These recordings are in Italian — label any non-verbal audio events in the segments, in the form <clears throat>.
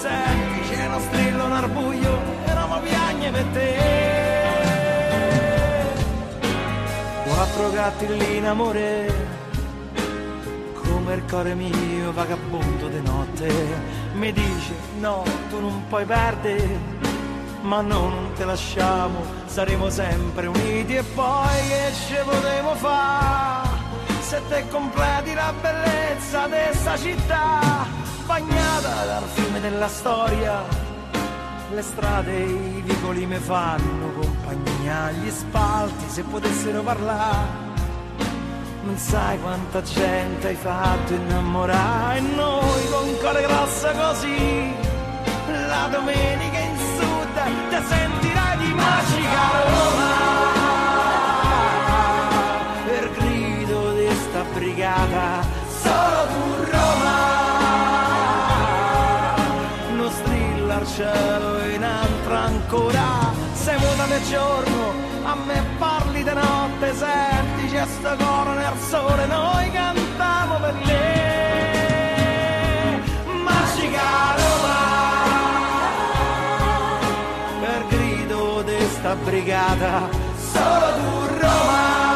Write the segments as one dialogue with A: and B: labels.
A: notte, senti c'è uno strillo nel buio e Roma piagne per te. Quattro gatti lì in amore, come il cuore mio vagabondo di notte, mi dice no, tu non puoi perdere. Ma no, non te lasciamo, saremo sempre uniti e poi che ci potremo fare? Se te completi la bellezza di questa città, bagnata dal fiume della storia, le strade e i vicoli mi fanno compagnia, gli spalti se potessero parlare. Non sai quanta gente hai fatto innamorare e noi con cuore grosso così, la domenica in sud ti sentirai di magica Roma. Sei muta nel giorno, a me parli di notte, senti c'è sto coro nel sole, noi cantiamo per te. Magica Roma, per grido di sta brigata, solo tu Roma.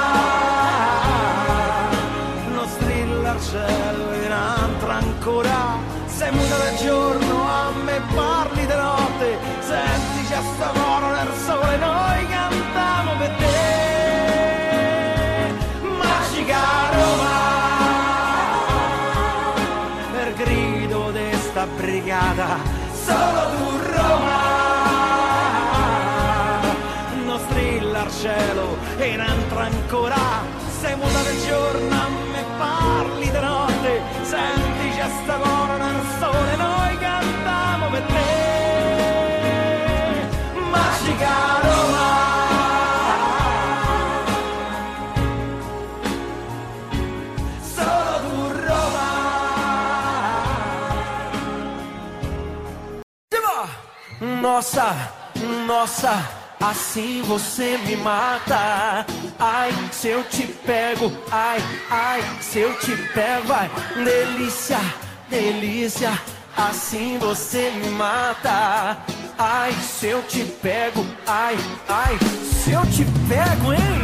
A: cielo in altra ancora sei muta del giorno a me parli di notte senti già sta coro solo tu Roma non strilla al cielo in altra ancora sei muta del giorno
B: Nossa, nossa. Assim você me mata. Ai, se eu te pego, ai, ai, se eu te pego, ai, delícia, delícia. Assim você me mata. Ai, se eu te pego, ai, ai, se eu te pego, hein?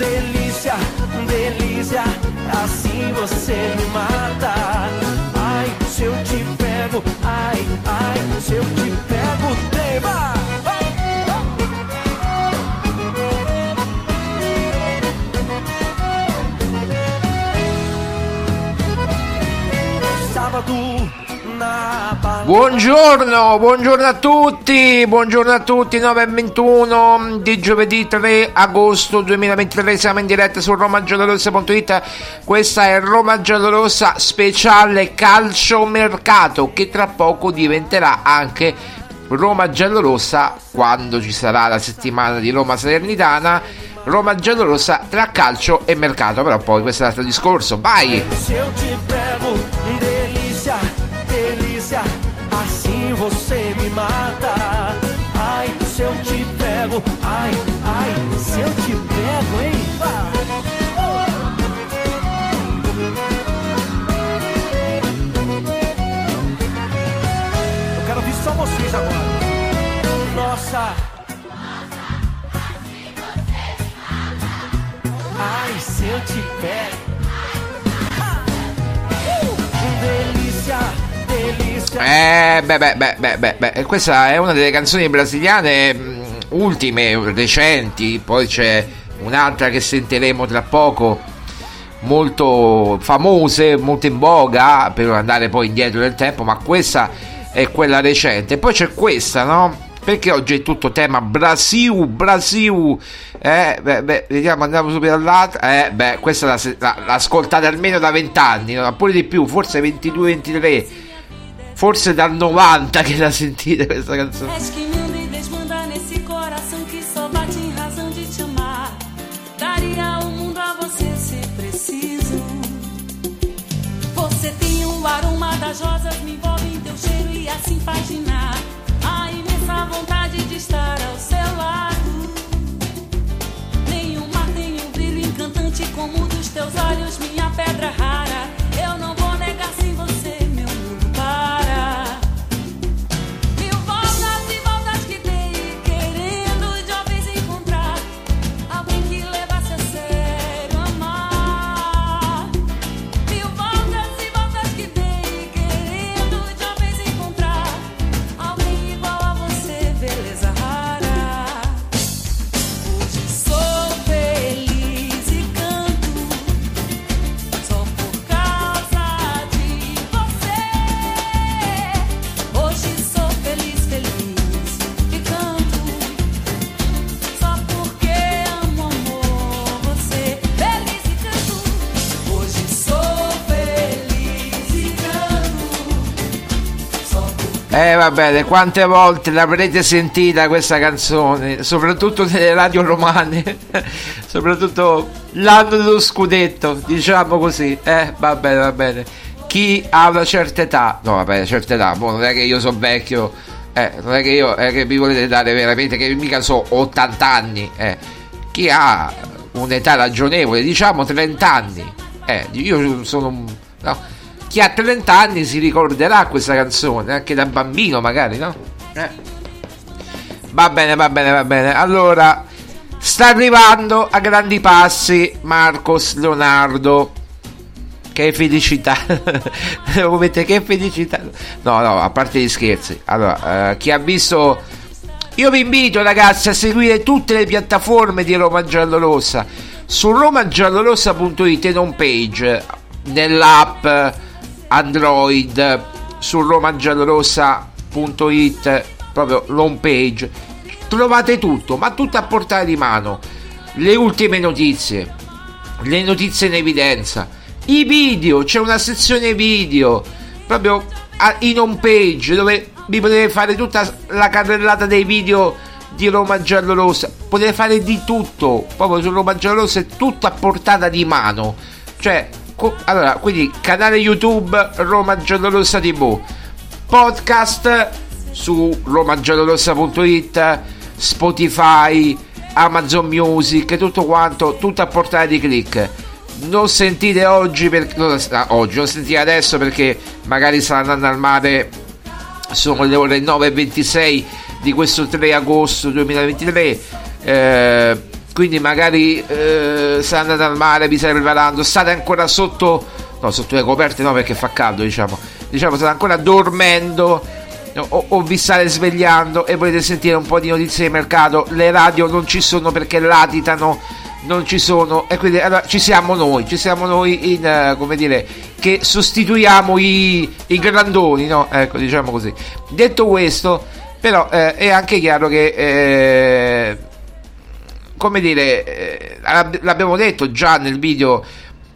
B: delícia, delícia, assim você me mata. Ai, se eu te pego, ai, ai, se eu te pego, tema. Sábado.
C: Buongiorno, buongiorno a tutti, buongiorno a tutti, 9 e 21 di giovedì 3 agosto 2023, siamo in diretta su romagiallorossa.it, questa è Roma Giallorossa speciale calcio mercato che tra poco diventerà anche Roma Giallorossa quando ci sarà la settimana di Roma Salernitana. Roma Giallorossa tra calcio e mercato, però poi questo è l'altro discorso. Vai!
B: Se eu te pego, pego, ai, ai, se eu te pego, hein? Eu quero ouvir só vocês agora. Nossa. Ai, se eu te pego.
C: Eh, beh, beh, beh, beh, beh, questa è una delle canzoni brasiliane mh, ultime, recenti, poi c'è un'altra che sentiremo tra poco, molto famose, molto in voga, per andare poi indietro nel tempo, ma questa è quella recente. Poi c'è questa, no? Perché oggi è tutto tema Brasil, Brasil. Eh, beh, beh, vediamo, andiamo subito all'altra. Eh, beh, questa la, la, l'ascoltate almeno da 20 anni, no? pure di più, forse 22-23. Forse dal 90 che la sentite questa canzone.
D: O aroma das rosas, me envolve em teu cheiro e assim faz ginar. A imensa vontade de estar ao seu lado. Nenhum mar tem um brilho encantante como o dos teus olhos, minha pedra rara.
C: Eh va bene, quante volte l'avrete sentita questa canzone, soprattutto nelle radio romane, <laughs> soprattutto l'anno dello scudetto, diciamo così. Eh, va bene, va bene. Chi ha una certa età, no vabbè, certa età, boh, non è che io sono vecchio, eh, non è che io, è che mi volete dare veramente, che mica so 80 anni, eh. Chi ha un'età ragionevole, diciamo 30 anni, eh, io sono no. Chi ha 30 anni si ricorderà questa canzone, anche da bambino magari, no? Eh. Va bene, va bene, va bene. Allora, sta arrivando a grandi passi Marcos Leonardo. Che felicità! <laughs> Mettere che felicità! No, no, a parte gli scherzi. Allora, eh, chi ha visto... Io vi invito ragazzi a seguire tutte le piattaforme di Roma Giallorossa su romagiallorossa.it in home page, nell'app Android, su romagiallorossa.it, proprio l'home page. Trovate tutto, ma tutto a portata di mano. Le ultime notizie, le notizie in evidenza, i video, c'è una sezione video proprio in home page dove vi potete fare tutta la carrellata dei video di Roma Giallorossa, potete fare di tutto, proprio su Roma Giallorossa è tutto a portata di mano, cioè, co- allora, quindi canale YouTube Roma Giallorossa TV, podcast su romagiallorossa.it, Spotify, Amazon Music, tutto quanto, tutto a portata di click. Non sentite oggi, per, no, oggi, non sentite adesso perché magari stanno andando al mare, sono le ore 9.26 di questo 3 agosto 2023. Eh, quindi magari eh, state andando al mare, vi state preparando, state ancora sotto, no, sotto le coperte no perché fa caldo, diciamo, diciamo state ancora dormendo o, o, vi state svegliando e volete sentire un po' di notizie di mercato, le radio non ci sono perché latitano, non ci sono e quindi allora, ci siamo noi, ci siamo noi in, uh, come dire, che sostituiamo i, i grandoni, no? Ecco, diciamo così. Detto questo, però eh, è anche chiaro che... Eh, come dire, eh, l'abbiamo detto già nel video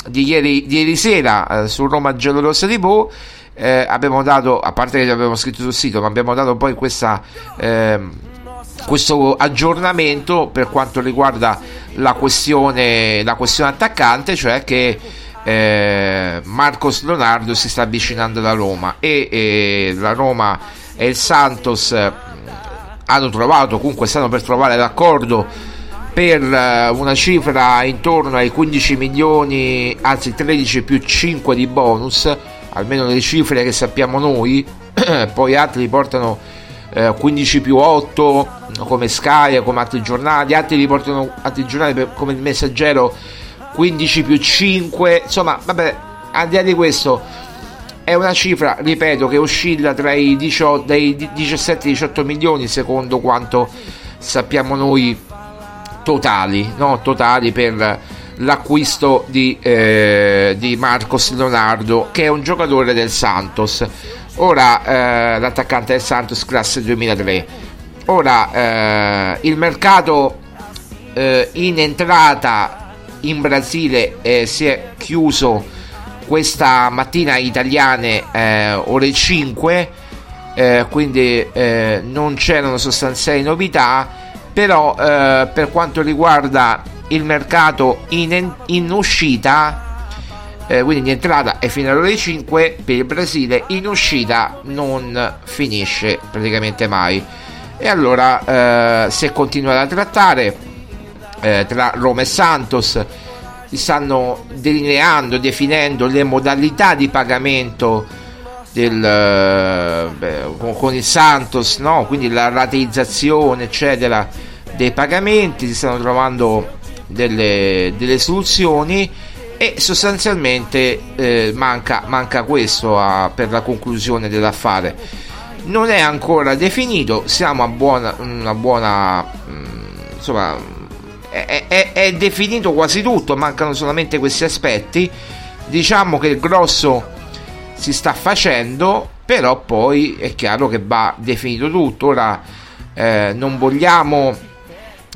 C: di ieri, di ieri sera eh, su Roma Giallorossa TV eh, abbiamo dato, a parte che l'abbiamo scritto sul sito, ma abbiamo dato poi questa, eh, questo aggiornamento per quanto riguarda la questione, la questione attaccante, cioè che eh, Marcos Leonardo si sta avvicinando alla Roma e, e la Roma e il Santos eh, hanno trovato, comunque stanno per trovare l'accordo per eh, una cifra intorno ai 15 milioni, anzi 13 più 5 di bonus almeno le cifre che sappiamo noi, <clears throat> poi altri portano eh, 15 più 8 come Sky, come altri giornali, altri riportano altri giornali come il Messaggero 15 più 5, insomma, vabbè, al di là di questo è una cifra, ripeto, che oscilla tra i 18, dai 17 e 18 milioni secondo quanto sappiamo noi totali, no? totali per l'acquisto di, eh, di Marcos Leonardo che è un giocatore del Santos. Ora eh, l'attaccante del Santos classe 2003 ora eh, il mercato eh, in entrata in Brasile eh, si è chiuso questa mattina italiane eh, ore 5 quindi non c'erano sostanziali novità però per quanto riguarda il mercato in, in uscita eh, quindi in entrata è fino alle ore 5 per il Brasile in uscita non finisce praticamente mai. E allora eh, si è continuato a trattare eh, tra Roma e Santos si stanno delineando definendo le modalità di pagamento del, eh, beh, con, il Santos no? quindi la rateizzazione eccetera dei pagamenti si stanno trovando delle, delle soluzioni e sostanzialmente eh, manca, manca, questo a, per la conclusione dell'affare. Non è ancora definito, siamo a buona, una buona mh, mm, insomma, è, è, è, definito quasi tutto, mancano solamente questi aspetti. Diciamo che il grosso si sta facendo, però poi è chiaro che va definito tutto. Ora eh, non vogliamo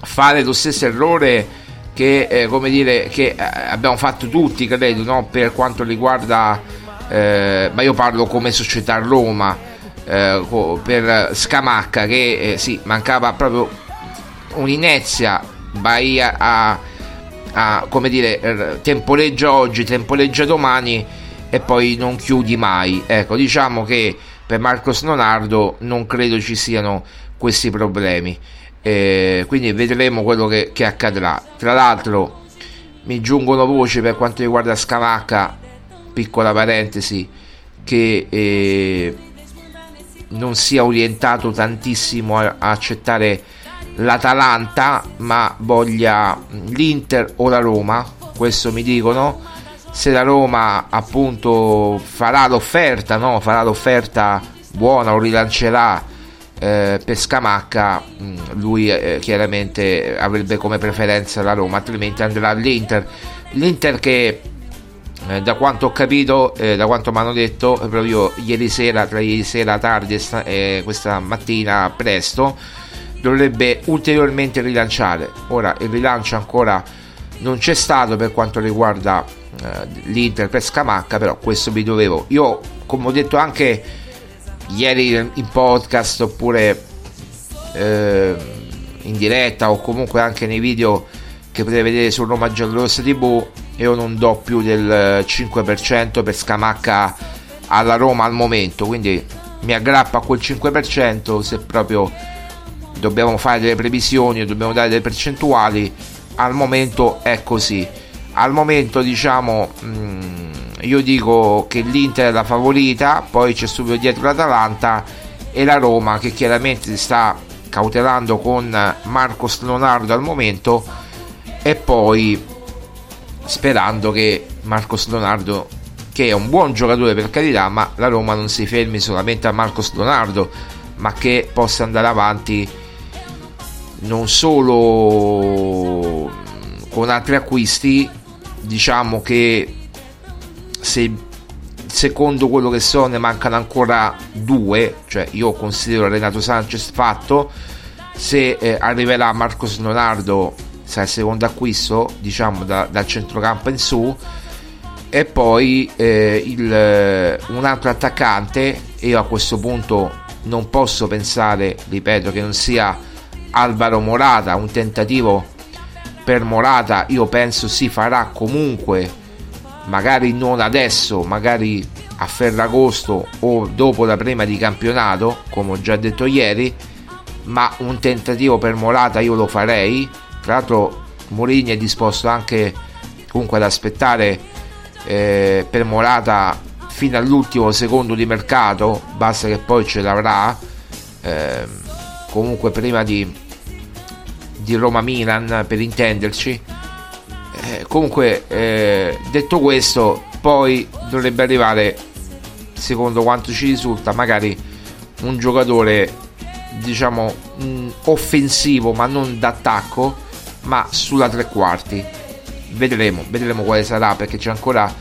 C: fare lo stesso errore che, eh, come dire, che eh, abbiamo fatto tutti, credo, no? per quanto riguarda, eh, ma io parlo come società Roma, eh, per Scamacca, che eh, sì, mancava proprio un'inezia, Bahia a, a, come dire, temporeggia oggi, temporeggia domani e poi non chiudi mai. Ecco, diciamo che per Marcos Leonardo non credo ci siano questi problemi. Eh, quindi vedremo quello che, che, accadrà. Tra l'altro, mi giungono voci per quanto riguarda Scamacca, piccola parentesi, che eh, non sia orientato tantissimo a, a accettare l'Atalanta, ma voglia l'Inter o la Roma. Questo mi dicono. Se la Roma appunto farà l'offerta, no? farà l'offerta buona o rilancerà eh, per Scamacca mm, lui eh, chiaramente avrebbe come preferenza la Roma altrimenti andrà all'Inter l'Inter che eh, da quanto ho capito eh, da quanto mi hanno detto proprio ieri sera tra ieri sera tardi e sta- eh, questa mattina presto dovrebbe ulteriormente rilanciare ora il rilancio ancora non c'è stato per quanto riguarda l'Inter per Scamacca però questo vi dovevo. Io come ho detto anche ieri in podcast oppure eh, in diretta o comunque anche nei video che potete vedere su Roma Giallorossa TV io non do più del 5% per Scamacca alla Roma al momento quindi mi aggrappo a quel 5% se proprio dobbiamo fare delle previsioni o dobbiamo dare delle percentuali al momento è così al momento diciamo mm, io dico che l'Inter è la favorita poi c'è subito dietro l'Atalanta e la Roma che chiaramente si sta cautelando con Marcos Leonardo al momento e poi sperando che Marcos Leonardo che è un buon giocatore per carità ma la Roma non si fermi solamente a Marcos Leonardo ma che possa andare avanti non solo con altri acquisti diciamo che se secondo quello che so ne mancano ancora due cioè io considero Renato Sanchez fatto. Se eh, arriverà Marcos Leonardo sarà il secondo acquisto diciamo da, dal centrocampo in su. E poi eh, il, eh, un altro attaccante io a questo punto non posso pensare ripeto che non sia Alvaro Morata un tentativo per Morata io penso si farà comunque magari non adesso, magari a Ferragosto o dopo la prima di campionato, come ho già detto ieri, ma un tentativo per Morata io lo farei. Tra l'altro Mourinho è disposto anche comunque ad aspettare eh, per Morata fino all'ultimo secondo di mercato, basta che poi ce l'avrà. Eh, comunque prima di, di Roma-Milan per intenderci eh, comunque, eh, detto questo, poi dovrebbe arrivare, secondo quanto ci risulta, magari un giocatore, diciamo, mh, offensivo, ma non d'attacco, ma sulla tre quarti. Vedremo, vedremo quale sarà, perché c'è ancora,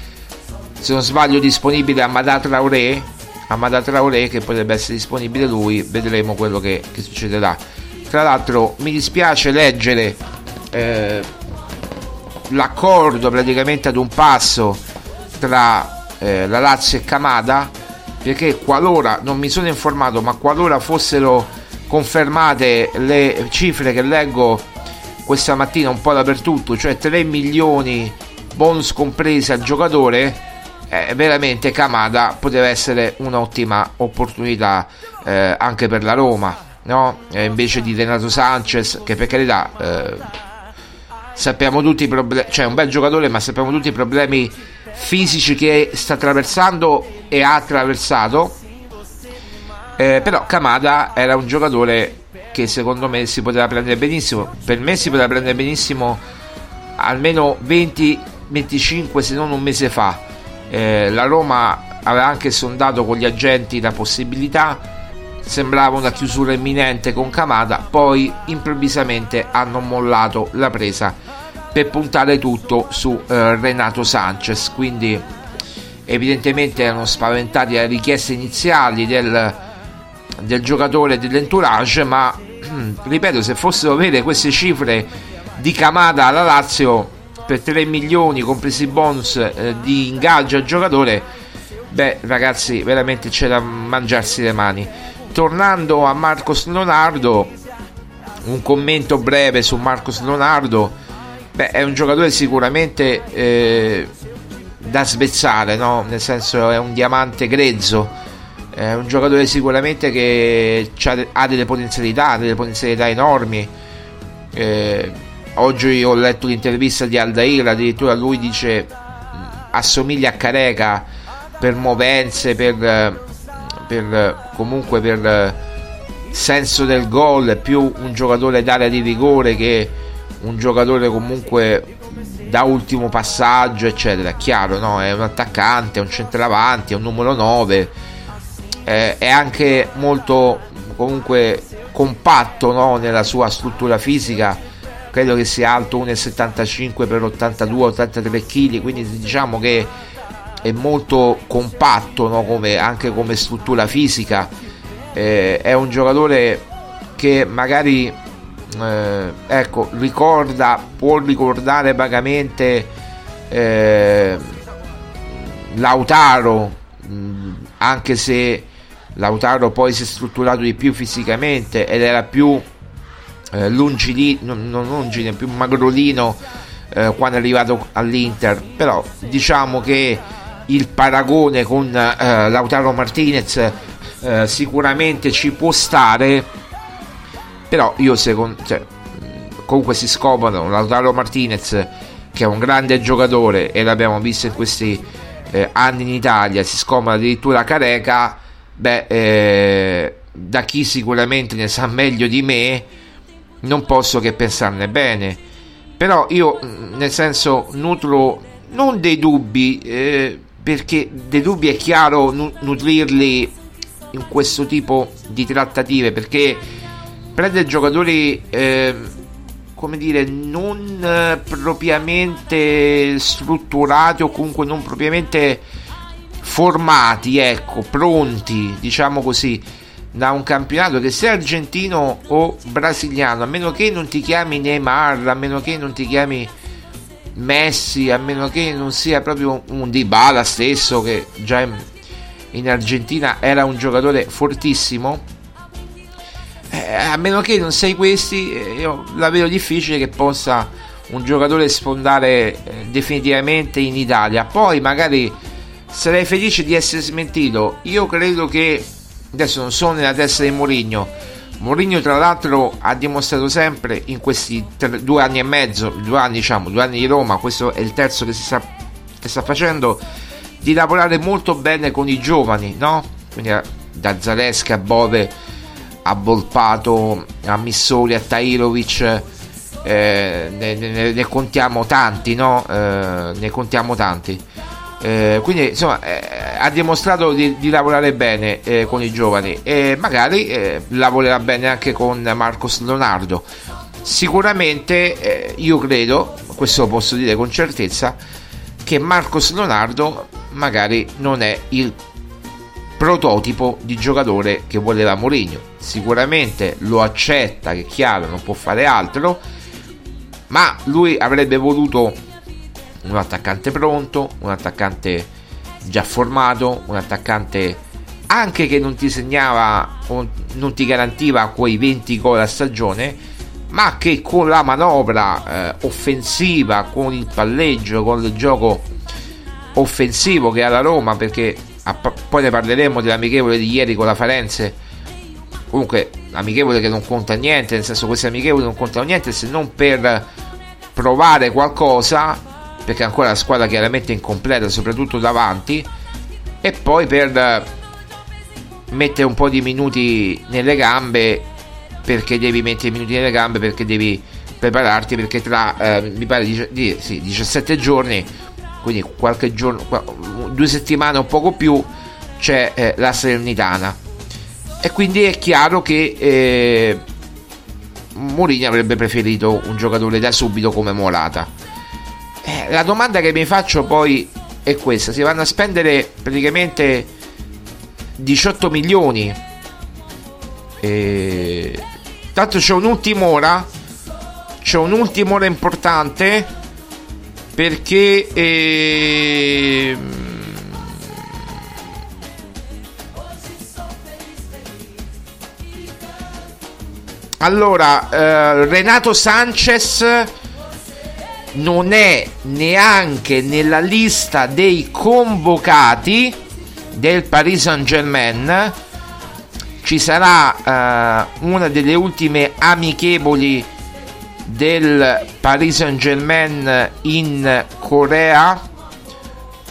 C: se non sbaglio, disponibile Amada Traoré, Amada Traoré che potrebbe essere disponibile lui, vedremo quello che, che succederà. Tra l'altro mi dispiace leggere eh, l'accordo praticamente ad un passo tra eh, la Lazio e Kamada perché qualora non mi sono informato ma qualora fossero confermate le cifre che leggo questa mattina un po' dappertutto cioè 3 milioni bonus compresi al giocatore eh, veramente Kamada poteva essere un'ottima opportunità eh, anche per la Roma no? Eh, invece di Renato Sanchez che per carità eh, sappiamo tutti i problemi, cioè è un bel giocatore, ma sappiamo tutti i problemi fisici che sta attraversando e ha attraversato. Eh, però Kamada era un giocatore che secondo me si poteva prendere benissimo. Per me si poteva prendere benissimo almeno 20-25 se non un mese fa. Eh, la Roma aveva anche sondato con gli agenti la possibilità sembrava una chiusura imminente con Kamada, poi improvvisamente hanno mollato la presa per puntare tutto su eh, Renato Sanchez, quindi evidentemente erano spaventati le richieste iniziali del, del giocatore dell'entourage, ma <clears throat> ripeto, se fossero vere queste cifre di Kamada alla Lazio per 3 milioni compresi bonus eh, di ingaggio al giocatore, beh ragazzi veramente c'è da mangiarsi le mani tornando a Marcos Leonardo, un commento breve su Marcos Leonardo. Beh, è un giocatore sicuramente eh, da svezzare, no? nel senso è un diamante grezzo. È un giocatore sicuramente che ha delle potenzialità, delle potenzialità enormi. Eh, oggi ho letto l'intervista di Aldair, addirittura lui dice assomiglia a Careca per movenze, per per comunque per senso del gol, più un giocatore d'area di rigore che un giocatore comunque da ultimo passaggio, eccetera. Chiaro, no? È un attaccante, è un centravanti, è un numero 9. Eh, è anche molto comunque compatto no? nella sua struttura fisica. Credo che sia alto 1,75 per 82-83 kg, quindi diciamo che è molto compatto no? come, anche come struttura fisica eh, è un giocatore che magari eh, ecco ricorda può ricordare vagamente eh, Lautaro mh, anche se Lautaro poi si è strutturato di più fisicamente ed era più eh, lungilino, non lungine, più magrolino eh, quando è arrivato all'Inter, però diciamo che il paragone con eh, Lautaro Martinez eh, sicuramente ci può stare, però io secondo... Cioè, comunque si scopano Lautaro Martinez che è un grande giocatore e l'abbiamo visto in questi eh, anni in Italia, si scopano addirittura Careca, beh, eh, da chi sicuramente ne sa meglio di me, non posso che pensarne bene. Però io, nel senso, nutro non dei dubbi, eh, perché dei dubbi è chiaro nutrirli in questo tipo di trattative, perché prendere giocatori, eh, come dire, non propriamente strutturati o comunque non propriamente formati, ecco, pronti, diciamo così da un campionato che sia argentino o brasiliano, a meno che non ti chiami Neymar, a meno che non ti chiami Messi, a meno che non sia proprio un Dybala stesso che già in, in Argentina era un giocatore fortissimo. Eh, a meno che non sei questi, eh, io la vedo difficile che possa un giocatore sfondare eh, definitivamente in Italia. Poi magari sarei felice di essere smentito. Io credo che adesso non sono nella testa di Mourinho. Mourinho tra l'altro ha dimostrato sempre in questi tre, due anni e mezzo, due anni diciamo, due anni di Roma, questo è il terzo che si sta, che sta facendo, di lavorare molto bene con i giovani, no? Quindi da Zaleschi a Bove, a Volpato, a Missoli, a Tairovic, eh, ne, ne, ne, contiamo tanti, no? Eh, ne contiamo tanti. Eh, quindi insomma eh, ha dimostrato di, di lavorare bene eh, con i giovani. E magari eh, lavorerà bene anche con Marcos Leonardo. Sicuramente eh, io credo questo lo posso dire con certezza che Marcos Leonardo magari non è il prototipo di giocatore che voleva Mourinho. Sicuramente lo accetta che è chiaro non può fare altro ma lui avrebbe voluto un attaccante pronto, un attaccante già formato, un attaccante anche che non ti segnava o non ti garantiva quei 20 gol a stagione, ma che con la manovra eh, offensiva, con il palleggio, con il gioco offensivo che ha la Roma, perché a, poi ne parleremo dell'amichevole di ieri con la Farenze. Comunque, amichevole che non conta niente, nel senso questi amichevoli non contano niente se non per provare qualcosa perché ancora la squadra chiaramente incompleta, soprattutto davanti, e poi per mettere un po' di minuti nelle gambe, perché devi mettere minuti nelle gambe, perché devi prepararti, perché tra, eh, mi pare, di, di, sì, 17 giorni, quindi qualche giorno, due settimane o poco più, c'è eh, la Serenitana. E quindi è chiaro che eh, Mourinho avrebbe preferito un giocatore da subito come Morata eh, la domanda che mi faccio poi è questa: si vanno a spendere praticamente 18 milioni. E... Tanto c'è un'ultima ora. C'è un'ultima ora importante. Perché. Eh... Allora, eh, Renato Sanchez non è neanche nella lista dei convocati del Paris Saint Germain ci sarà uh, una delle ultime amichevoli del Paris Saint Germain in Corea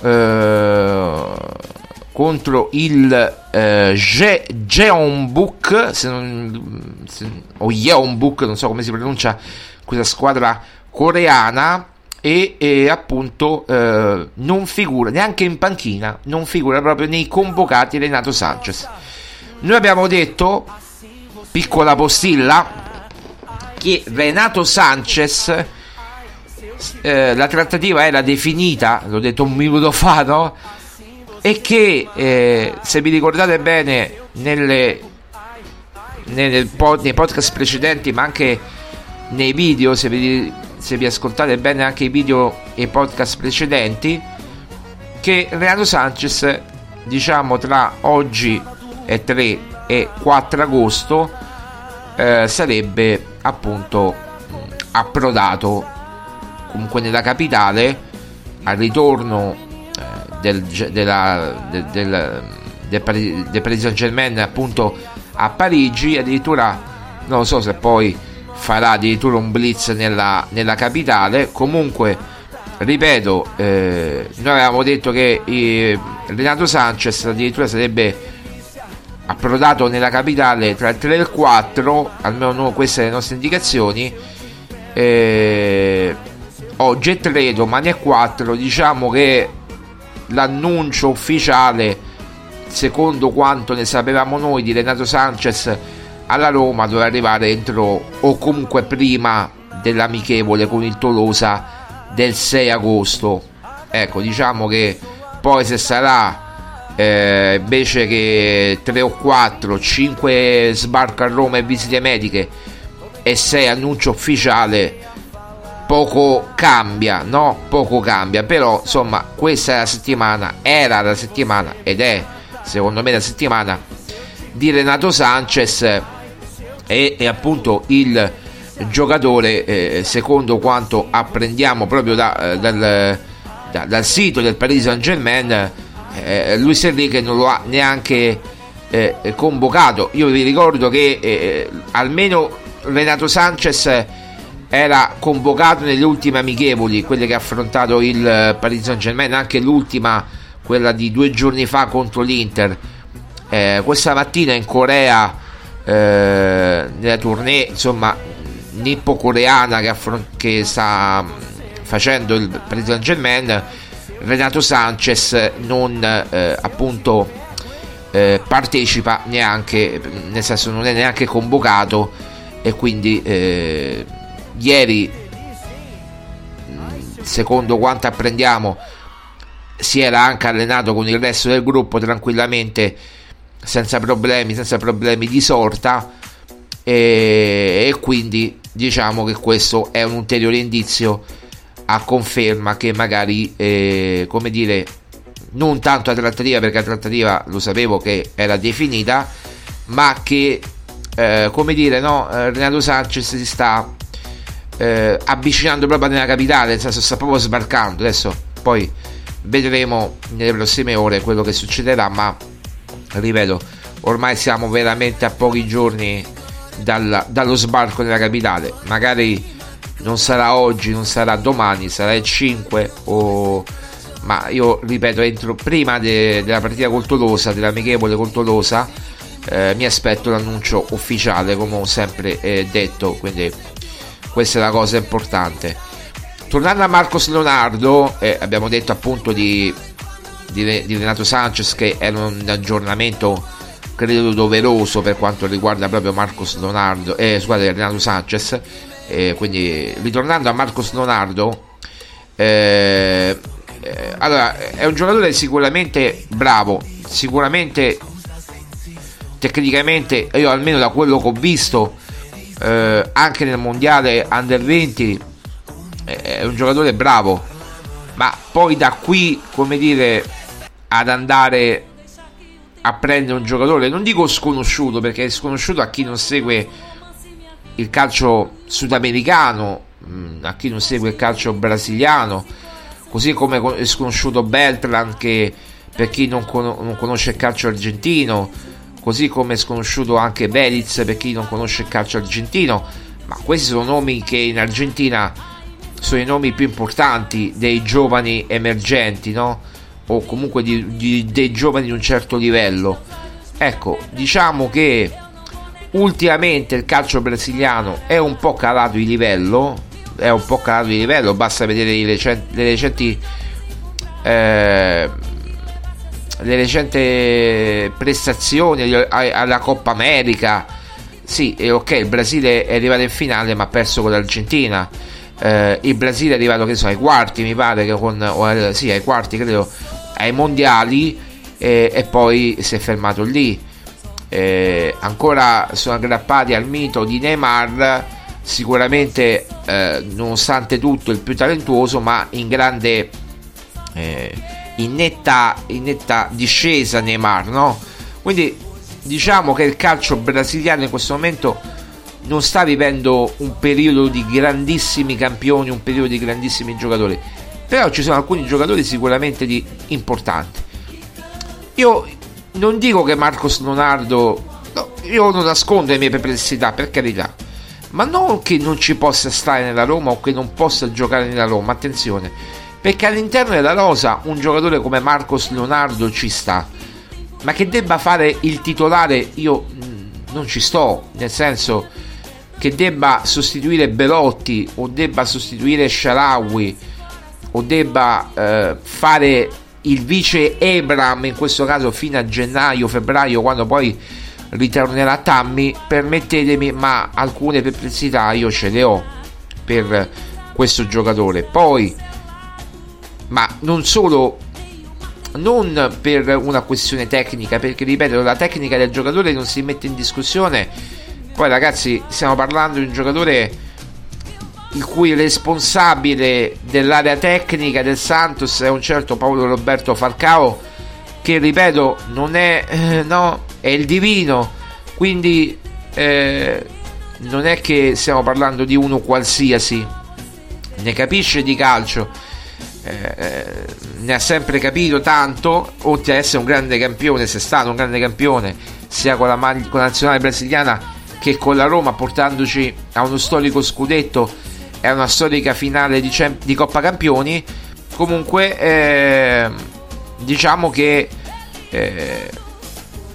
C: uh, contro il Je- Jeonbuk se, o Yeonbuk non so come si pronuncia questa squadra coreana e, e appunto eh, non figura neanche in panchina, non figura proprio nei convocati Renato Sanchez. Noi abbiamo detto, piccola postilla, che Renato Sanchez eh, la trattativa era definita, l'ho detto un minuto fa, no? E che eh, se vi ricordate bene nelle, nelle, nei podcast precedenti, ma anche nei video, se vi se vi ascoltate bene anche i video e i podcast precedenti, che Renato Sanchez, diciamo tra oggi e 3 e 4 agosto, eh, sarebbe appunto approdato comunque nella capitale al ritorno eh, del, della, del, del, del, del Paris Saint Germain appunto a Parigi addirittura non so se poi farà addirittura un blitz nella, nella capitale. Comunque ripeto eh, noi avevamo detto che eh, Renato Sanchez addirittura sarebbe approdato nella capitale tra il 3 e il 4 almeno no, queste le nostre indicazioni. Eh, oggi è 3 domani è 4 diciamo che l'annuncio ufficiale secondo quanto ne sapevamo noi di Renato Sanchez alla Roma doveva arrivare entro o comunque prima dell'amichevole con il Tolosa del 6 agosto. Ecco diciamo che poi se sarà eh, invece che 3 o 4 5 sbarco a Roma e visite mediche e 6 annuncio ufficiale poco cambia no? poco cambia. Però insomma questa è la settimana era la settimana ed è secondo me la settimana di Renato Sanchez e, e appunto il giocatore eh, secondo quanto apprendiamo proprio da, eh, dal, da, dal, sito del Paris Saint Germain eh, Luis Enrique non lo ha neanche eh, convocato. Io vi ricordo che eh, almeno Renato Sanchez era convocato nelle ultime amichevoli quelle che ha affrontato il Paris Saint Germain anche l'ultima quella di due giorni fa contro l'Inter. Eh, questa mattina in Corea eh, nella tournée insomma nippo-coreana che, affron- che sta mm, facendo il Paris Saint Germain Renato Sanchez non eh, appunto eh, partecipa neanche nel senso non è neanche convocato e quindi eh, ieri mm, secondo quanto apprendiamo si era anche allenato con il resto del gruppo tranquillamente senza problemi, senza problemi di sorta e, e quindi diciamo che questo è un ulteriore indizio a conferma che magari eh, come dire non tanto la trattativa perché la trattativa lo sapevo che era definita ma che eh, come dire no eh, Renato Sanchez si sta eh, avvicinando proprio nella capitale nel senso sta proprio sbarcando. Adesso poi vedremo nelle prossime ore quello che succederà ma ripeto, ormai siamo veramente a pochi giorni dal, dallo sbarco nella capitale. Magari non sarà oggi, non sarà domani, sarà il 5 o ma io ripeto entro prima de, della partita col Tolosa dell'amichevole col Tolosa eh, mi aspetto l'annuncio ufficiale come ho sempre eh, detto quindi questa è la cosa importante tornando a Marcos Leonardo eh, abbiamo detto appunto di di, Renato Sanchez che è un aggiornamento credo doveroso per quanto riguarda proprio Marcos Leonardo eh, scusate Renato Sanchez. Eh, quindi ritornando a Marcos Leonardo eh, eh, allora è un giocatore sicuramente bravo sicuramente tecnicamente io almeno da quello che ho visto eh, anche nel mondiale under 20 è un giocatore bravo ma poi da qui come dire ad andare a prendere un giocatore, non dico sconosciuto perché è sconosciuto a chi non segue il calcio sudamericano, mm, a chi non segue il calcio brasiliano, così come è sconosciuto Beltran che per chi non, con- non conosce il calcio argentino, così come è sconosciuto anche Beliz per chi non conosce il calcio argentino, ma questi sono nomi che in Argentina sono i nomi più importanti dei giovani emergenti, no? o comunque di, di, dei giovani di un certo livello. Ecco, diciamo che ultimamente il calcio brasiliano è un po' calato di livello, è un po' calato di livello, basta vedere recenti, le recenti eh, le recenti prestazioni alla Coppa America. Sì, ok, il Brasile è arrivato in finale ma ha perso con l'Argentina. Eh, il Brasile è arrivato so, ai quarti, mi pare che con o, sì, ai quarti credo ai mondiali eh, e poi si è fermato lì. Eh, ancora sono aggrappati al mito di Neymar, sicuramente eh, nonostante tutto il più talentuoso, ma in grande, eh, in netta, in netta discesa Neymar, no? Quindi diciamo che il calcio brasiliano in questo momento non sta vivendo un periodo di grandissimi campioni, un periodo di grandissimi giocatori, però ci sono alcuni giocatori sicuramente di, importanti. Io non dico che Marcos Leonardo, no, io non nascondo le mie perplessità, per carità, ma non che non ci possa stare nella Roma o che non possa giocare nella Roma, attenzione, perché all'interno della rosa un giocatore come Marcos Leonardo ci sta, ma che debba fare il titolare io mm, non ci sto, nel senso che debba sostituire Belotti o debba sostituire Sharawi o debba eh, fare il vice Ebram in questo caso fino a gennaio, febbraio quando poi ritornerà Tammy permettetemi ma alcune perplessità io ce le ho per questo giocatore. Poi ma non solo non per una questione tecnica perché ripeto la tecnica del giocatore non si mette in discussione poi ragazzi stiamo parlando di un giocatore il cui responsabile dell'area tecnica del Santos è un certo Paolo Roberto Falcao che ripeto non è eh, no è il divino. Quindi eh, non è che stiamo parlando di uno qualsiasi. Ne capisce di calcio. Eh, eh ne ha sempre capito tanto oltre ad essere un grande campione se è stato un grande campione sia con la, maglia, con la nazionale brasiliana che con la Roma portandoci a uno storico scudetto e a una storica finale di, di Coppa Campioni comunque eh, diciamo che eh,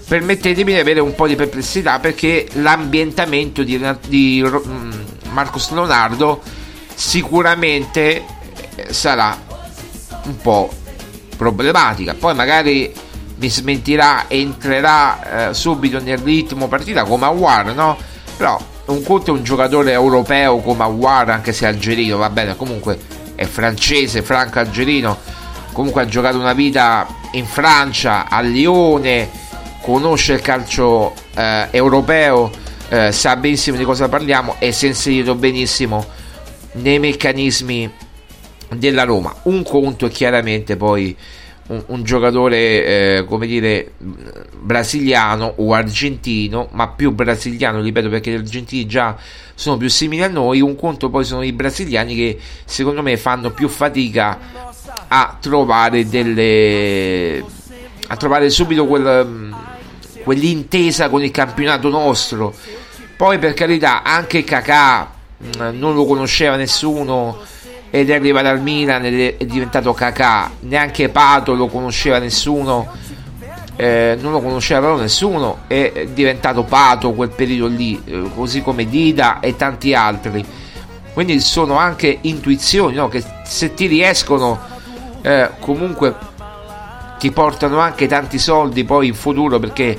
C: permettetemi di avere un po' di perplessità perché l'ambientamento di, di mm, Marcos Leonardo sicuramente eh, sarà un po' problematica. Poi magari mi smentirà entrerà eh, subito nel ritmo partita come Awar, no? Però un conto è un giocatore europeo come Awar, anche se algerino, va bene, comunque è francese, franco algerino, comunque ha giocato una vita in Francia, a Lione, conosce il calcio eh, europeo, eh, sa benissimo di cosa parliamo e si è inserito benissimo nei meccanismi della Roma. Un conto è chiaramente poi un, un giocatore, eh, come dire, brasiliano o argentino, ma più brasiliano, ripeto, perché gli argentini già sono più simili a noi. Un conto poi sono i brasiliani che secondo me fanno più fatica a trovare delle. a trovare subito quel, quell'intesa con il campionato nostro. Poi per carità, anche Kakà mm, non lo conosceva nessuno ed è arrivato al Milan ed è diventato Kakà neanche Pato lo conosceva nessuno eh, non lo conosceva però nessuno è diventato Pato quel periodo lì eh, così come Dida e tanti altri. Quindi sono anche intuizioni no? che se ti riescono eh, comunque ti portano anche tanti soldi poi in futuro perché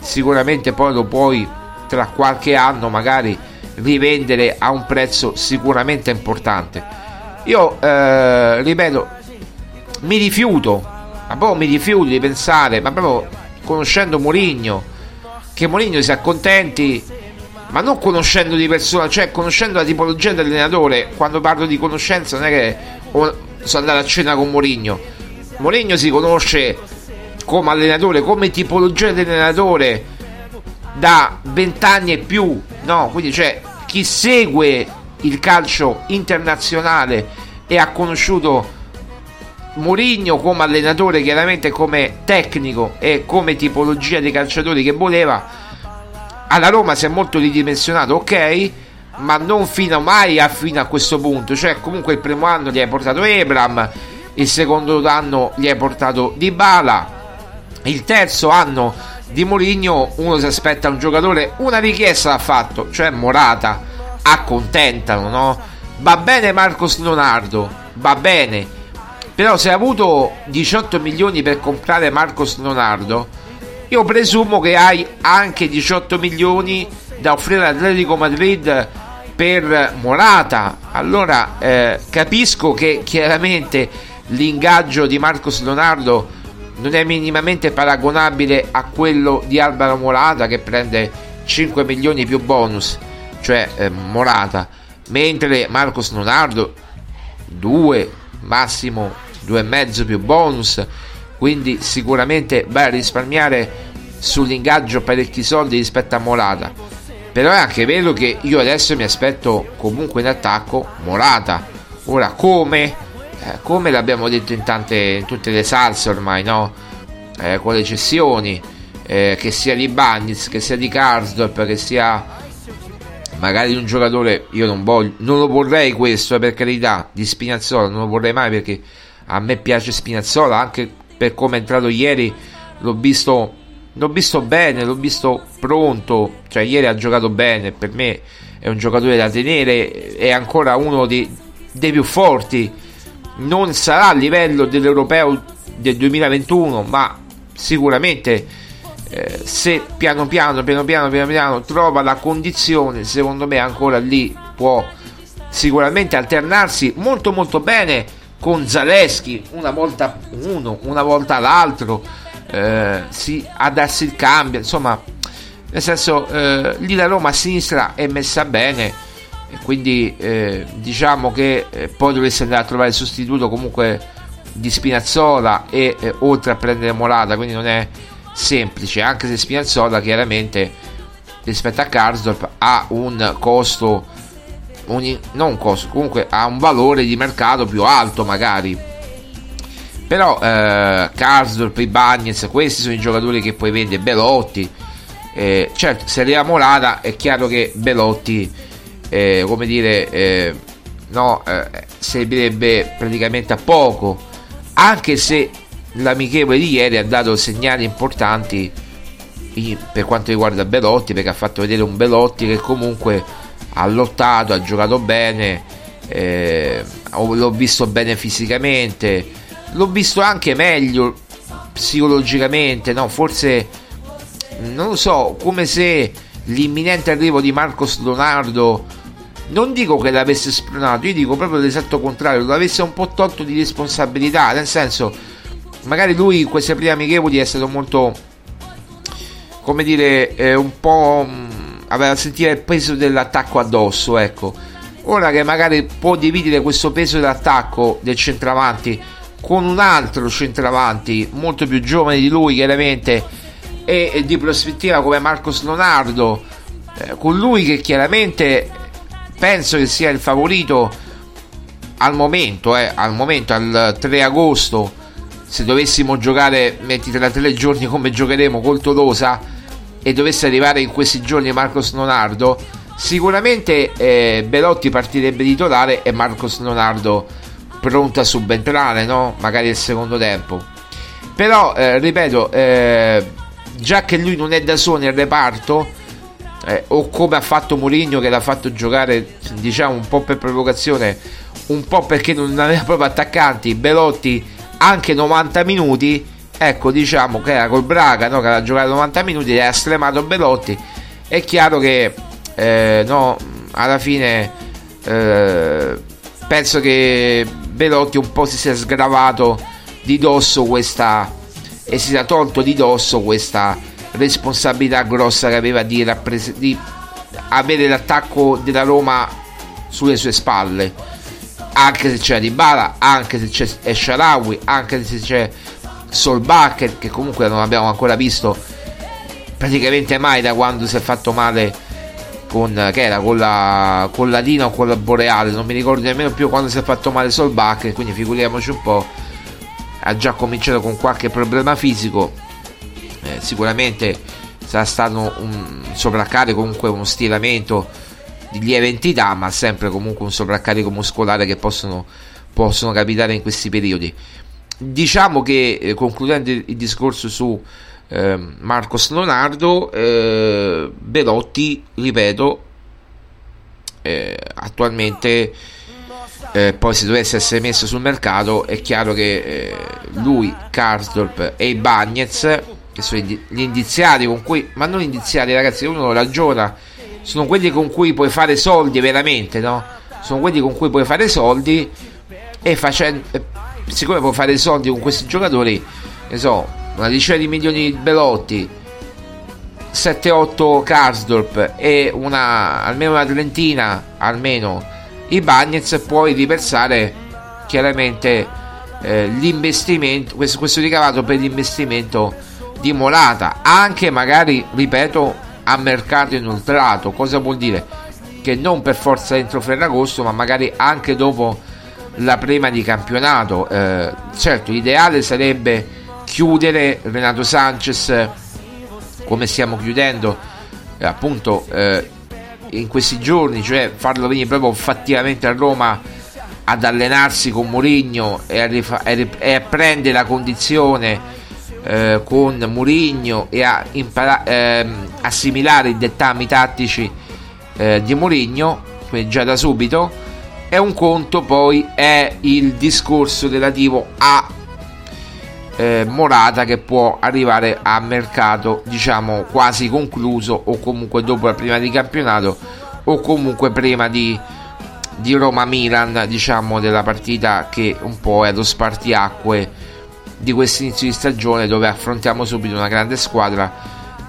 C: sicuramente poi lo puoi tra qualche anno magari rivendere a un prezzo sicuramente importante io eh, ripeto, mi rifiuto, ma proprio mi rifiuto di pensare, ma proprio conoscendo Mourinho, che Mourinho si accontenti, ma non conoscendo di persona, cioè conoscendo la tipologia dell'allenatore. Quando parlo di conoscenza non è che sono andato a cena con Mourinho. Mourinho si conosce come allenatore, come tipologia di allenatore da 20 anni e più, no? Quindi cioè chi segue il calcio internazionale e ha conosciuto Mourinho come allenatore, chiaramente come tecnico e come tipologia di calciatori che voleva. Alla Roma si è molto ridimensionato, ok, ma non fino mai a, fino a questo punto. Cioè, comunque il primo anno gli hai portato Ebram, il secondo anno gli hai portato Dybala, il terzo anno di Mourinho uno si aspetta un giocatore, una richiesta l'ha fatto, cioè Morata accontentano, no? Va bene Marcos Leonardo, va bene. Però se hai avuto 18 milioni per comprare Marcos Leonardo, io presumo che hai anche 18 milioni da offrire all'Atletico Madrid per Morata. Allora eh, capisco che chiaramente l'ingaggio di Marcos Leonardo non è minimamente paragonabile a quello di Alvaro Morata che prende 5 milioni più bonus cioè eh, Morata, mentre Marcos Leonardo 2, massimo 2,5 più bonus, quindi sicuramente vai a risparmiare sull'ingaggio parecchi soldi rispetto a Morata. però è anche vero che io adesso mi aspetto comunque in attacco Morata. Ora come? Eh, come l'abbiamo detto in tante in tutte le salse ormai no? Eh, con le cessioni eh, che sia di Bagnets che sia di Karsdorp che sia magari un giocatore io non voglio non lo vorrei questo eh, per carità di Spinazzola non lo vorrei mai perché a me piace Spinazzola anche per come è entrato ieri l'ho visto l'ho visto bene l'ho visto pronto cioè ieri ha giocato bene per me è un giocatore da tenere è ancora uno dei, dei più forti non sarà a livello dell'europeo del 2021 ma sicuramente eh, se piano piano, piano piano, piano piano trova la condizione, secondo me ancora lì può sicuramente alternarsi molto molto bene con Zaleschi, una volta uno, una volta l'altro, eh, sì, a darsi il cambio, insomma, nel senso eh, lì la Roma a sinistra è messa bene quindi eh, diciamo che eh, poi dovreste andare a trovare il sostituto comunque di Spinazzola e eh, oltre a prendere Morata, quindi non è semplice, anche se Spinazzola chiaramente rispetto a Karsdorp ha un costo, un, non un costo, comunque ha un valore di mercato più alto magari. Però eh, Karsdorp, i Bagnets, questi sono i giocatori che poi vende Belotti. Eh, certo, se arriva Molata è chiaro che Belotti, eh, come dire, eh, no, eh, servirebbe praticamente a poco, anche se l'amichevole di ieri ha dato segnali importanti per quanto riguarda Belotti perché ha fatto vedere un Belotti che comunque ha lottato, ha giocato bene, eh, l'ho visto bene fisicamente, l'ho visto anche meglio psicologicamente, no? forse non lo so, come se l'imminente arrivo di Marcos Leonardo non dico che l'avesse spronato, io dico proprio l'esatto contrario, l'avesse un po' tolto di responsabilità, nel senso magari lui in queste prime amichevoli è stato molto come dire eh, un po' mh, mm, aveva sentito il peso dell'attacco addosso ecco. Ora che magari può dividere questo peso dell'attacco del centravanti con un altro centravanti molto più giovane di lui chiaramente e, e di prospettiva come Marcos Leonardo eh, con lui che chiaramente penso che sia il favorito al momento, eh, al momento al 3 agosto se dovessimo giocare, metti tra tre giorni come giocheremo col Tolosa e dovesse arrivare in questi giorni Marcos Leonardo, sicuramente eh, Belotti partirebbe titolare e Marcos Leonardo pronto a subentrare, no? magari il secondo tempo. Però, eh, ripeto, eh, già che lui non è da solo nel reparto, eh, o come ha fatto Mourinho che l'ha fatto giocare, diciamo, un po' per provocazione, un po' perché non aveva proprio attaccanti, Belotti anche 90 minuti ecco diciamo che era col Braga no, che aveva giocato 90 minuti e ha stremato Belotti. È chiaro che eh, no, alla fine eh, penso che Belotti un po' si sia sgravato di dosso questa e si sia tolto di dosso questa responsabilità grossa che aveva di, rappres- di avere l'attacco della Roma sulle sue spalle anche se c'è Dybala, anche se c'è Esharawi, anche se c'è Solbacher che comunque non abbiamo ancora visto praticamente mai da quando si è fatto male con, che era, con, la, con la Dina o con la Boreale, non mi ricordo nemmeno più quando si è fatto male Solbacher, quindi figuriamoci un po', ha già cominciato con qualche problema fisico, eh, sicuramente sarà stato un sovraccarico, comunque uno stiramento di lieve entità, ma sempre comunque un sovraccarico muscolare che possono, possono capitare in questi periodi. Diciamo che eh, concludendo il, discorso su eh, Marcos Leonardo, eh, Belotti, ripeto, eh, attualmente eh, poi se dovesse essere messo sul mercato è chiaro che eh, lui, Karsdorp e i Bagnets che sono gli indiziati con cui ma non indiziati ragazzi uno ragiona sono quelli con cui puoi fare soldi veramente, no? Sono quelli con cui puoi fare soldi e facendo, siccome puoi fare soldi con questi giocatori, ne so, una decina di milioni di Belotti, 7-8 Karsdorp e una, almeno una trentina, almeno i Bagnets, puoi riversare chiaramente eh, l'investimento, questo, questo ricavato per l'investimento di Molata, anche magari, ripeto, a mercato inoltrato. Cosa vuol dire? Che non per forza entro Ferragosto, ma magari anche dopo la prima di campionato. Eh, certo, l'ideale sarebbe chiudere Renato Sanchez come stiamo chiudendo eh, appunto eh, in questi giorni, cioè farlo venire proprio fattivamente a Roma ad allenarsi con Mourinho e a, rifa- e a prendere la condizione eh, con Mourinho e a impara- ehm, assimilare i dettami tattici eh, di Mourinho, quindi già da subito, e un conto poi è il discorso relativo a eh, Morata che può arrivare a mercato diciamo quasi concluso o comunque dopo la prima di campionato o comunque prima di, di Roma-Milan diciamo della partita che un po' è lo spartiacque di questo inizio di stagione dove affrontiamo subito una grande squadra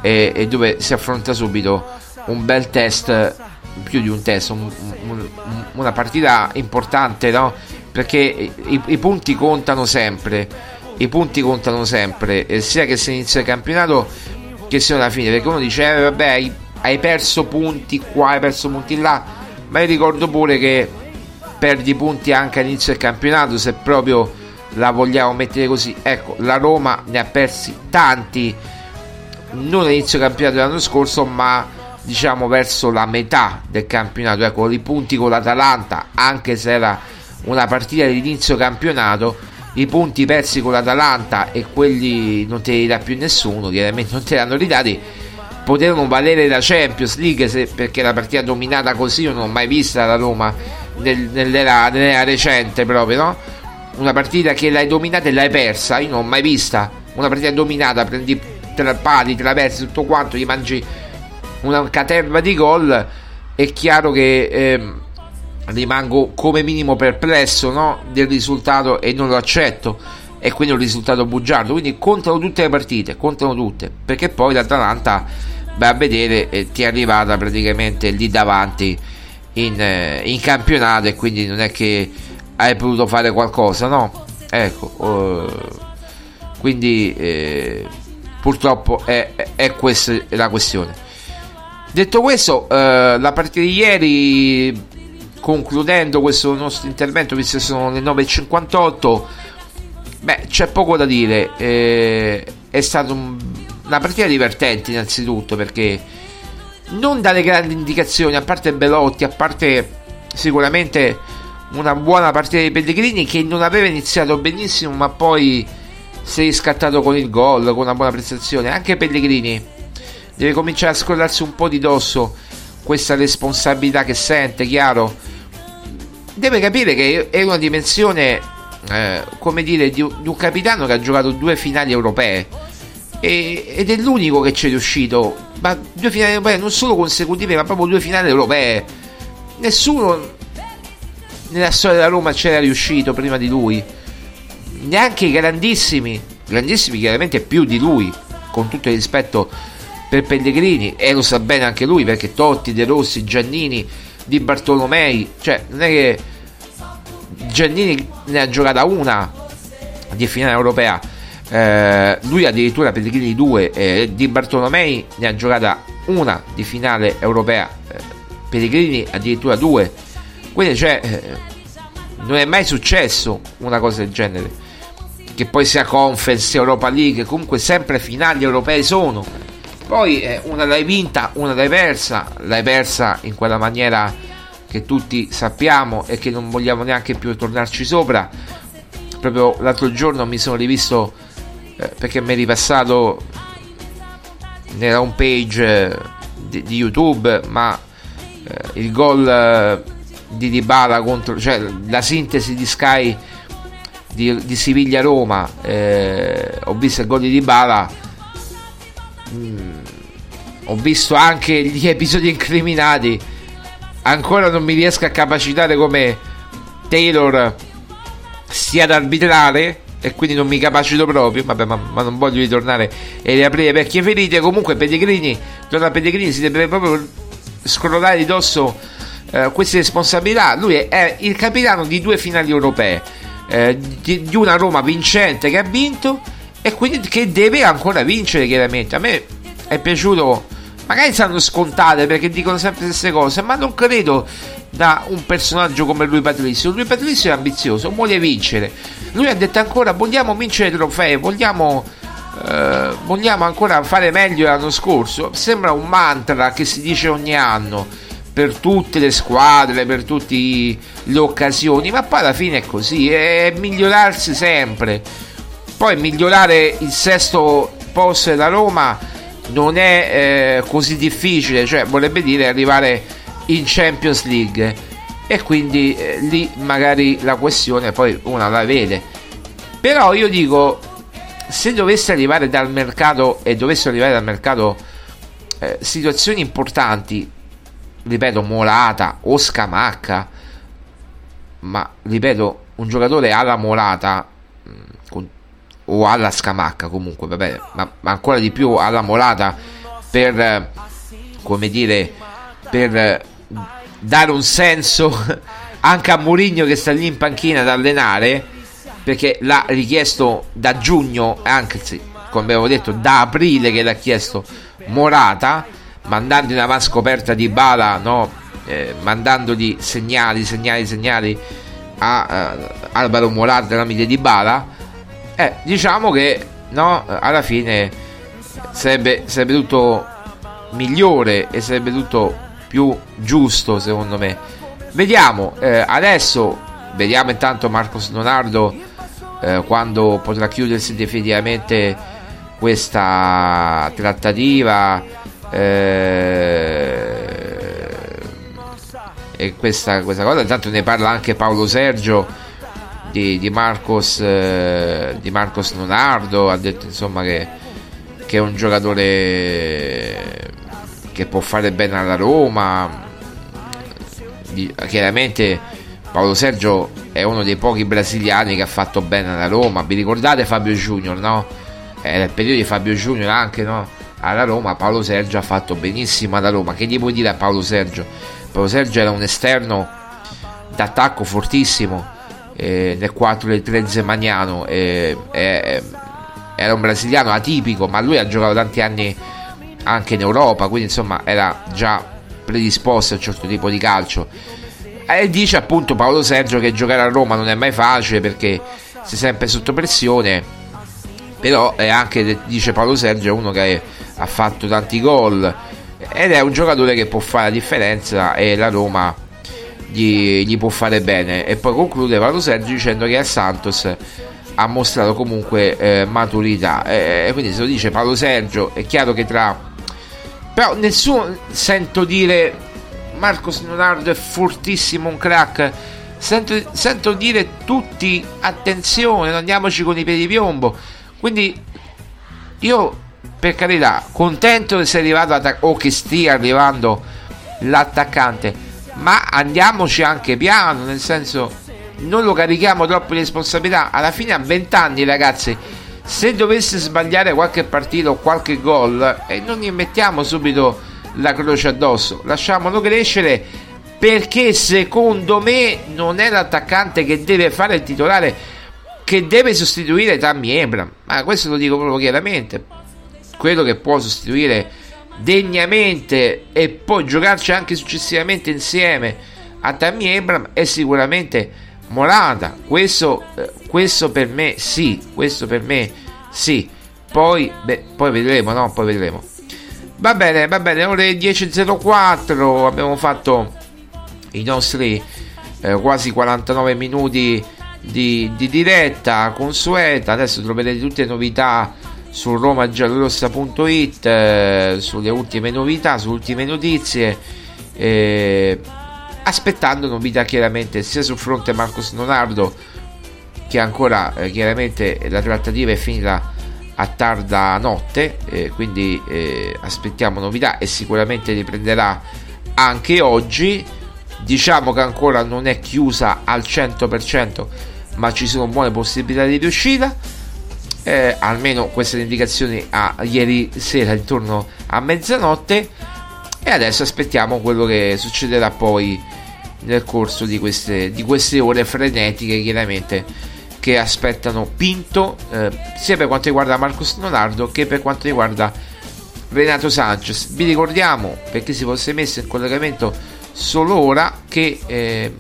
C: e, e dove si affronta subito un bel test più di un test un, un, una partita importante no? perché i, i punti contano sempre i punti contano sempre, sia che si inizia il campionato che sia alla fine, perché uno dice, eh, vabbè, hai, hai perso punti qua, hai perso punti là, ma io ricordo pure che perdi punti anche all'inizio del campionato, se proprio la vogliamo mettere così. Ecco, la Roma ne ha persi tanti, non all'inizio campionato dell'anno scorso, ma diciamo verso la metà del campionato. Ecco, i punti con l'Atalanta, anche se era una partita di inizio campionato, i punti persi con l'Atalanta e quelli non te li dà più nessuno, chiaramente non te li hanno ridati, potevano valere la Champions League se, perché la partita dominata così io non l'ho mai vista la Roma nel, nell'era, nell'era, recente proprio, no? Una partita che l'hai dominata e l'hai persa, io non l'ho mai vista, una partita dominata, prendi te la pari, tutto quanto, gli mangi una caterva di gol, è chiaro che... Eh, rimango come minimo perplesso no? del risultato e non lo accetto. E quindi un risultato bugiardo. Quindi contano tutte le partite contano tutte. Perché poi l'Atalanta va a vedere eh, ti è arrivata praticamente lì davanti in, eh, in, campionato e quindi non è che hai potuto fare qualcosa no ecco eh, quindi eh, purtroppo è, è, questa la questione detto questo eh, la partita di ieri concludendo questo nostro intervento, visto che sono le 9.58, beh, c'è poco da dire. Eh, è stata un, una partita divertente, innanzitutto, perché non dalle grandi indicazioni, a parte Belotti, a parte sicuramente una buona partita dei Pellegrini che non aveva iniziato benissimo, ma poi si è riscattato con il gol, con una buona prestazione. Anche Pellegrini deve cominciare a scollarsi un po' di dosso questa responsabilità che sente, chiaro. Deve capire che è una dimensione, eh, come dire, di, di, un capitano che ha giocato due finali europee. E, ed è l'unico che ci è riuscito. Ma due finali europee non solo consecutive, ma proprio due finali europee. Nessuno nella storia della Roma c'era riuscito prima di lui. Neanche i grandissimi, grandissimi chiaramente più di lui, con tutto il rispetto per Pellegrini e lo sa bene anche lui perché Totti, De Rossi, Giannini, Di Bartolomei, cioè non è che Giannini ne ha giocata una di finale europea, eh, lui addirittura Pellegrini 2 e Di Bartolomei ne ha giocata una di finale europea, eh, Pellegrini addirittura due, quindi cioè eh, non è mai successo una cosa del genere. Che poi sia Conference, Europa League, comunque sempre finali europee sono poi eh, una l'hai vinta, una l'hai persa, l'hai persa in quella maniera che tutti sappiamo e che non vogliamo neanche più tornarci sopra. Proprio l'altro giorno mi sono rivisto eh, perché mi è ripassato nella home page eh, di, di, YouTube, ma eh, il gol di Dybala contro, cioè la sintesi di Sky di, di Siviglia-Roma, eh, ho visto il gol di Dybala Mm, ho visto anche gli episodi incriminati. Ancora non mi riesco a capacitare come Taylor sia ad arbitrare. E quindi non mi capacito proprio. Vabbè, ma, ma non voglio ritornare e riaprire vecchie ferite. Comunque, Pellegrini, torna a Pellegrini, si deve proprio scrollare di dosso eh, queste responsabilità. Lui è, è, il capitano di due finali europee. Eh, di, di una Roma vincente che ha vinto e quindi che deve ancora vincere chiaramente. A me è piaciuto magari saranno scontate perché dicono sempre le stesse cose, ma non credo da un personaggio come lui Patrizio. Lui Patrizio è ambizioso, vuole vincere. Lui ha detto ancora vogliamo vincere trofei, vogliamo, eh, vogliamo ancora fare meglio l'anno scorso. Sembra un mantra che si dice ogni anno per tutte le squadre, per tutte le occasioni, ma poi alla fine è così, è migliorarsi sempre. Poi migliorare il sesto posto della Roma non è eh, così difficile, cioè vorrebbe dire arrivare in Champions League e quindi eh, lì magari la questione poi una la vede. Però io dico, se dovesse arrivare dal mercato e dovesse arrivare dal mercato eh, situazioni importanti, ripeto, Molata o Scamacca, ma ripeto, un giocatore alla Molata o alla scamacca comunque, vabbè, ma, ma ancora di più alla molata per, come dire, per dare un senso <laughs> anche a Mourinho che sta lì in panchina ad allenare, perché l'ha richiesto da giugno, anzi, come abbiamo detto, da aprile che l'ha chiesto Morata, mandando in avanti scoperta di Bala, no? eh, mandandogli segnali, segnali, segnali a uh, Alvaro Morata tramite di Bala eh, diciamo che no, alla fine sarebbe, sarebbe tutto migliore e sarebbe tutto più giusto secondo me. Vediamo, eh, adesso vediamo intanto Marcos Leonardo eh, quando potrà chiudersi definitivamente questa trattativa eh, e questa, questa cosa. Intanto ne parla anche Paolo Sergio di, di Marcos eh, di Marcos Leonardo ha detto insomma che, che, è un giocatore che può fare bene alla Roma chiaramente Paolo Sergio è uno dei pochi brasiliani che ha fatto bene alla Roma vi ricordate Fabio Junior no? era il periodo di Fabio Junior anche no? Alla Roma Paolo Sergio ha fatto benissimo alla Roma. Che gli puoi dire a Paolo Sergio? Paolo Sergio era un esterno d'attacco fortissimo eh, nel 4 del 13 Magnano eh, eh, era un brasiliano atipico ma lui ha giocato tanti anni anche in Europa quindi insomma era già predisposto a un certo tipo di calcio. E dice appunto Paolo Sergio che giocare a Roma non è mai facile perché sei sempre sotto pressione però è anche dice Paolo Sergio uno che ha fatto tanti gol ed è un giocatore che può fare la differenza e la Roma gli, gli può fare bene. E poi conclude Paolo Sergio dicendo che a Santos ha mostrato comunque eh, maturità. E, quindi se lo dice Paolo Sergio, è chiaro che tra... Però nessuno sento dire Marcos Leonardo è fortissimo, un crack. Sento, sento dire tutti attenzione, andiamoci con i piedi di piombo. Quindi io per carità, contento che sia arrivato o che stia arrivando l'attaccante ma andiamoci anche piano, nel senso non lo carichiamo troppo di responsabilità. Alla fine a 20 anni, ragazzi, se dovesse sbagliare qualche partita o qualche gol, eh, non gli mettiamo subito la croce addosso, lasciamolo crescere perché secondo me non è l'attaccante che deve fare il titolare che deve sostituire Tammy Abram, ma questo lo dico proprio chiaramente. Quello che può sostituire degnamente e poi giocarci anche successivamente insieme a Tammy Abram è sicuramente Morata. Questo, eh, questo per me sì questo per me sì. Poi, beh, poi vedremo no? Poi vedremo. Va bene va bene ore 10.04 abbiamo fatto i nostri eh, quasi 49 minuti di, di diretta consueta adesso troverete tutte le novità su romagiallorossa.it eh, sulle ultime novità, sulle ultime notizie eh, aspettando novità chiaramente sia sul fronte Marcos Leonardo che ancora eh, chiaramente la trattativa è finita a tarda notte eh, quindi eh, aspettiamo novità e sicuramente riprenderà anche oggi. Diciamo che ancora non è chiusa al 100% ma ci sono buone possibilità di riuscita eh, almeno queste indicazioni a ieri sera intorno a mezzanotte e adesso aspettiamo quello che succederà poi nel corso di queste, di queste ore frenetiche chiaramente che aspettano Pinto eh, sia per quanto riguarda Marcos Leonardo che per quanto riguarda Renato Sanchez. Vi ricordiamo, perché si fosse messo in collegamento solo ora, che eh,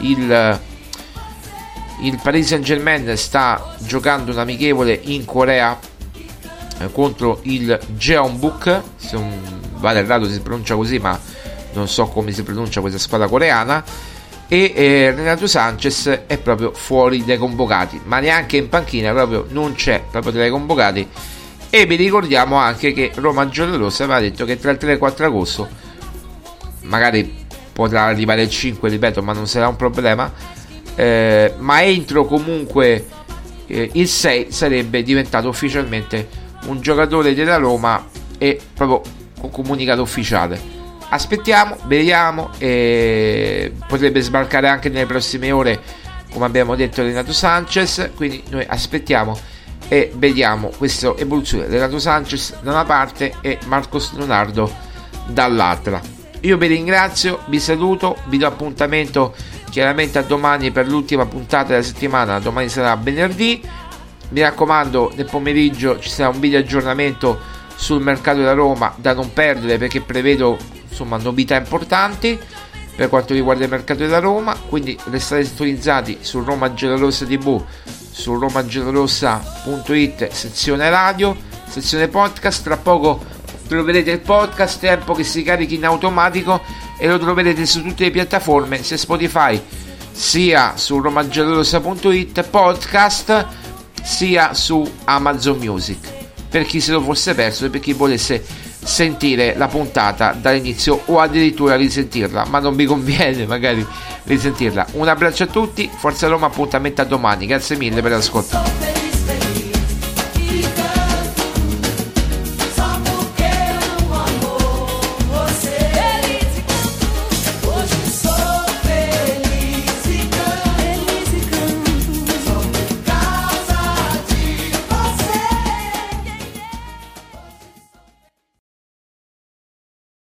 C: il, il Paris Saint Germain sta giocando un amichevole in Corea eh, contro il Jeonbuk, se non vale errato si pronuncia così, ma non so come si pronuncia questa squadra coreana. E eh, Renato Sanchez è proprio fuori dai convocati, ma neanche in panchina, proprio non c'è proprio dai convocati. E vi ricordiamo anche che Roma Giallorossa aveva detto che tra il 3 e il 4 agosto, magari potrà arrivare il 5, ripeto, ma non sarà un problema. Eh, ma entro comunque eh, il 6 sarebbe diventato ufficialmente un giocatore della Roma e proprio con comunicato ufficiale. Aspettiamo, vediamo e potrebbe sbarcare anche nelle prossime ore come abbiamo detto Renato Sanchez quindi noi aspettiamo e vediamo questa evoluzione. Renato Sanchez da una parte e Marcos Leonardo dall'altra. Io vi ringrazio, vi saluto vi do appuntamento chiaramente a domani per l'ultima puntata della settimana domani sarà venerdì. Mi raccomando nel pomeriggio ci sarà un video aggiornamento sul mercato della Roma da non perdere perché prevedo insomma novità importanti per quanto riguarda il mercato della Roma. Quindi restate sintonizzati su Roma Giallorossa TV su romagiallorossa.it sezione radio sezione podcast. Tra poco troverete il podcast tempo che si carichi in automatico e lo troverete su tutte le piattaforme sia Spotify sia su romagiallorossa.it podcast sia su Amazon Music per chi se lo fosse perso e per chi volesse sentire la puntata dall'inizio o addirittura risentirla, ma non vi conviene <laughs> magari risentirla. Un abbraccio a tutti, Forza Roma, appuntamento a domani, grazie mille per l'ascolto.